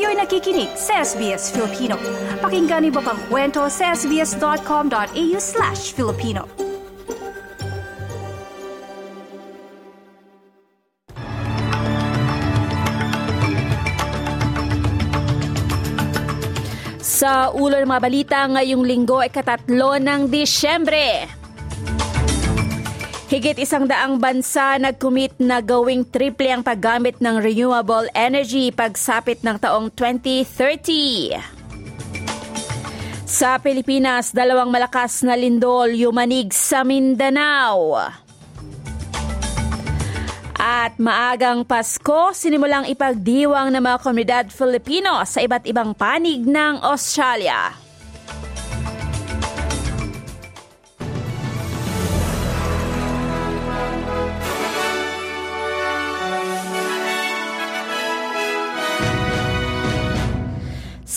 Kayo'y nakikinig sa SBS Filipino. Pakinggan niyo pa ang kwento sa sbs.com.au slash Filipino. Sa ulo ng mga balita ngayong linggo ay katatlo ng Disyembre. Higit isang daang bansa nag-commit na gawing triple ang paggamit ng renewable energy pagsapit ng taong 2030. Sa Pilipinas, dalawang malakas na lindol yumanig sa Mindanao. At maagang Pasko, sinimulang ipagdiwang ng mga komunidad Filipino sa iba't ibang panig ng Australia.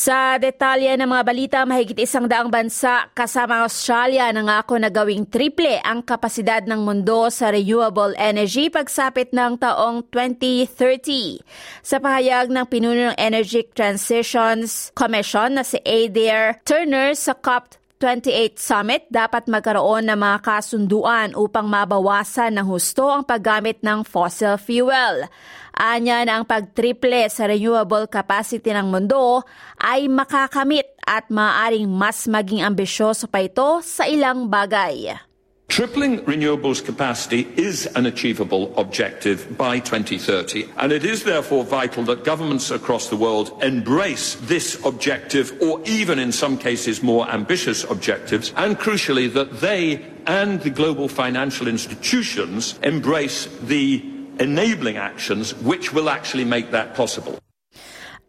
Sa detalye ng mga balita, mahigit isang daang bansa kasama Australia nangako na gawing triple ang kapasidad ng mundo sa renewable energy pagsapit ng taong 2030. Sa pahayag ng pinuno ng Energy Transitions Commission na si Adair Turner sa COP 28 Summit, dapat magkaroon ng mga kasunduan upang mabawasan ng husto ang paggamit ng fossil fuel. Anya na ang pagtriple sa renewable capacity ng mundo ay makakamit at maaaring mas maging ambisyoso pa ito sa ilang bagay. Tripling renewables capacity is an achievable objective by 2030, and it is therefore vital that governments across the world embrace this objective, or even in some cases more ambitious objectives, and crucially that they and the global financial institutions embrace the enabling actions which will actually make that possible.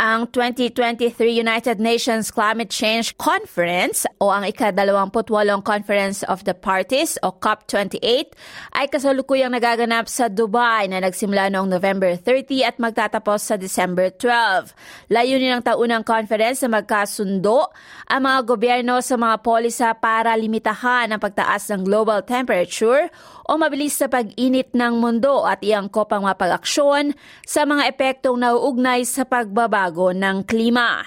Ang 2023 United Nations Climate Change Conference o ang ika-28 Conference of the Parties o COP28 ay kasalukuyang nagaganap sa Dubai na nagsimula noong November 30 at magtatapos sa December 12. Layunin ng taunang conference na magkasundo ang mga gobyerno sa mga polisa para limitahan ang pagtaas ng global temperature o mabilis na pag-init ng mundo at iangkop ang mapag-aksyon sa mga epektong nauugnay sa pagbabago ng klima.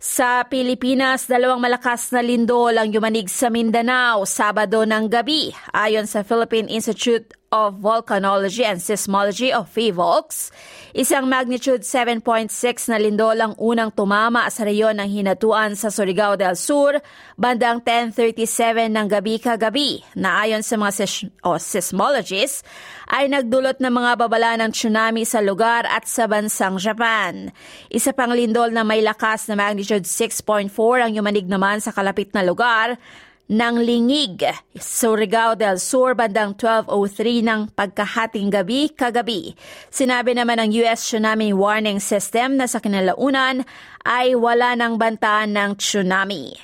Sa Pilipinas, dalawang malakas na lindol ang yumanig sa Mindanao Sabado ng gabi ayon sa Philippine Institute of Volcanology and Seismology of PHIVOLCS. Isang magnitude 7.6 na lindol ang unang tumama sa reyon ng Hinatuan sa Surigao del Sur bandang 10.37 ng gabi kagabi na ayon sa mga ses- o seismologists ay nagdulot ng mga babala ng tsunami sa lugar at sa bansang Japan. Isa pang lindol na may lakas na magnitude 6.4 ang yumanig naman sa kalapit na lugar ng Lingig, Surigao del Sur bandang 12.03 ng pagkahating gabi kagabi. Sinabi naman ng US Tsunami Warning System na sa kinalaunan ay wala ng bantaan ng tsunami.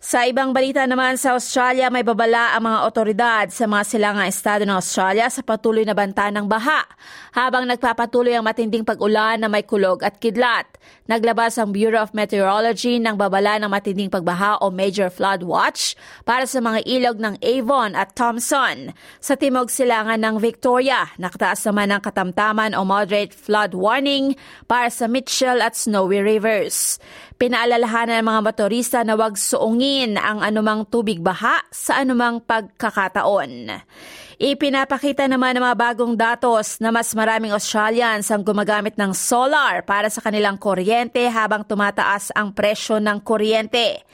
Sa ibang balita naman sa Australia, may babala ang mga otoridad sa mga silangang estado ng Australia sa patuloy na banta ng baha habang nagpapatuloy ang matinding pag-ulan na may kulog at kidlat. Naglabas ang Bureau of Meteorology ng babala ng matinding pagbaha o Major Flood Watch para sa mga ilog ng Avon at Thompson. Sa timog silangan ng Victoria, nakataas naman ang katamtaman o moderate flood warning para sa Mitchell at Snowy Rivers. Pinaalalahanan ng mga motorista na huwag suungin ang anumang tubig baha sa anumang pagkakataon. Ipinapakita naman ng mga bagong datos na mas maraming Australians ang gumagamit ng solar para sa kanilang kuryente habang tumataas ang presyo ng kuryente.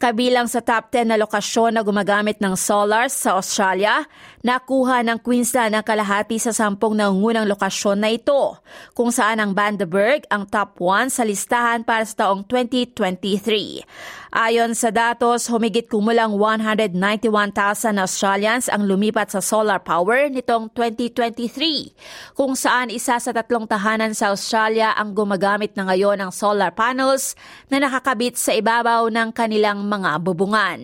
Kabilang sa top 10 na lokasyon na gumagamit ng solar sa Australia, nakuha ng Queensland ang kalahati sa sampung nangungunang lokasyon na ito, kung saan ang Bundaberg ang top 1 sa listahan para sa taong 2023. Ayon sa datos, humigit kumulang 191,000 Australians ang lumipat sa solar power nitong 2023, kung saan isa sa tatlong tahanan sa Australia ang gumagamit na ngayon ng solar panels na nakakabit sa ibabaw ng kanilang mga bubungan.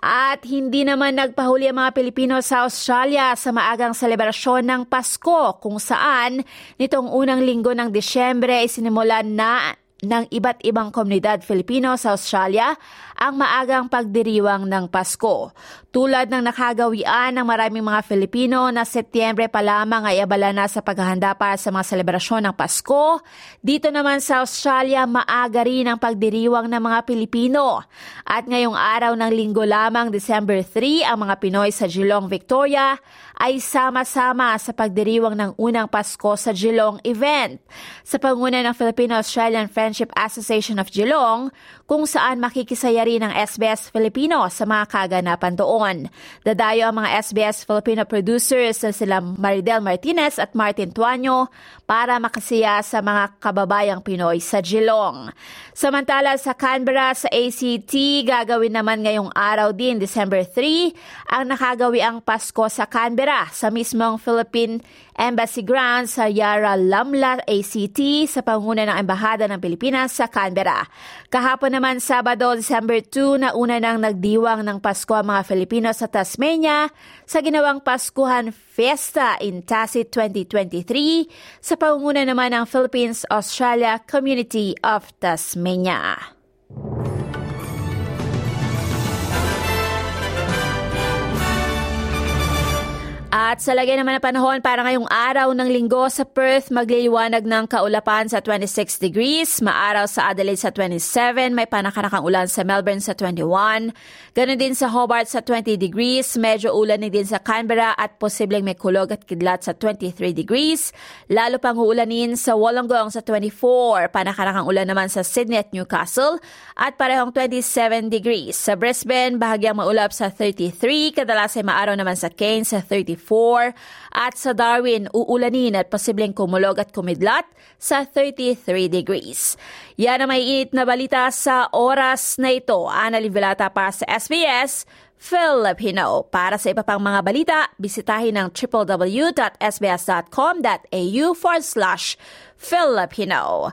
At hindi naman nagpahuli ang mga Pilipino sa Australia sa maagang selebrasyon ng Pasko kung saan nitong unang linggo ng Disyembre ay sinimulan na ng iba't ibang komunidad Filipino sa Australia ang maagang pagdiriwang ng Pasko. Tulad ng nakagawian ng maraming mga Filipino na Setyembre pa lamang ay abala na sa paghahanda para sa mga selebrasyon ng Pasko, dito naman sa Australia maaga rin ang pagdiriwang ng mga Pilipino. At ngayong araw ng linggo lamang, December 3, ang mga Pinoy sa Geelong, Victoria ay sama-sama sa pagdiriwang ng unang Pasko sa Geelong event. Sa panguna ng Filipino-Australian Friendship Association of Geelong, kung saan makikisaya rin ang SBS Filipino sa mga kaganapan doon. Dadayo ang mga SBS Filipino producers na sila Maridel Martinez at Martin Tuanyo para makasiya sa mga kababayang Pinoy sa Geelong. Samantala sa Canberra sa ACT, gagawin naman ngayong araw din, December 3, ang nakagawi ang Pasko sa Canberra sa mismong Philippine Embassy Grounds sa Yara Lamla, ACT sa panguna ng Embahada ng Pilipinas sa Canberra. Kahapon naman Sabado, December 2 na una nang nagdiwang ng Pasko ang mga Filipino sa Tasmania sa ginawang Paskuhan Fiesta in Tacit 2023 sa panguna naman ng Philippines-Australia Community of Tasmania. At sa lagay naman ng panahon para ngayong araw ng linggo sa Perth, magliliwanag ng kaulapan sa 26 degrees, maaraw sa Adelaide sa 27, may panakanakang ulan sa Melbourne sa 21, ganun din sa Hobart sa 20 degrees, medyo ulan din sa Canberra at posibleng may kulog at kidlat sa 23 degrees, lalo pang uulanin sa Wollongong sa 24, panakanakang ulan naman sa Sydney at Newcastle at parehong 27 degrees. Sa Brisbane, bahagyang maulap sa 33, kadalas ay maaraw naman sa Cairns sa 34, 34 at sa Darwin uulanin at posibleng kumulog at kumidlat sa 33 degrees. Yan ang may init na balita sa oras na ito. Ana Livelata para sa SBS Filipino. Para sa iba pang mga balita, bisitahin ang www.sbs.com.au forward slash Filipino.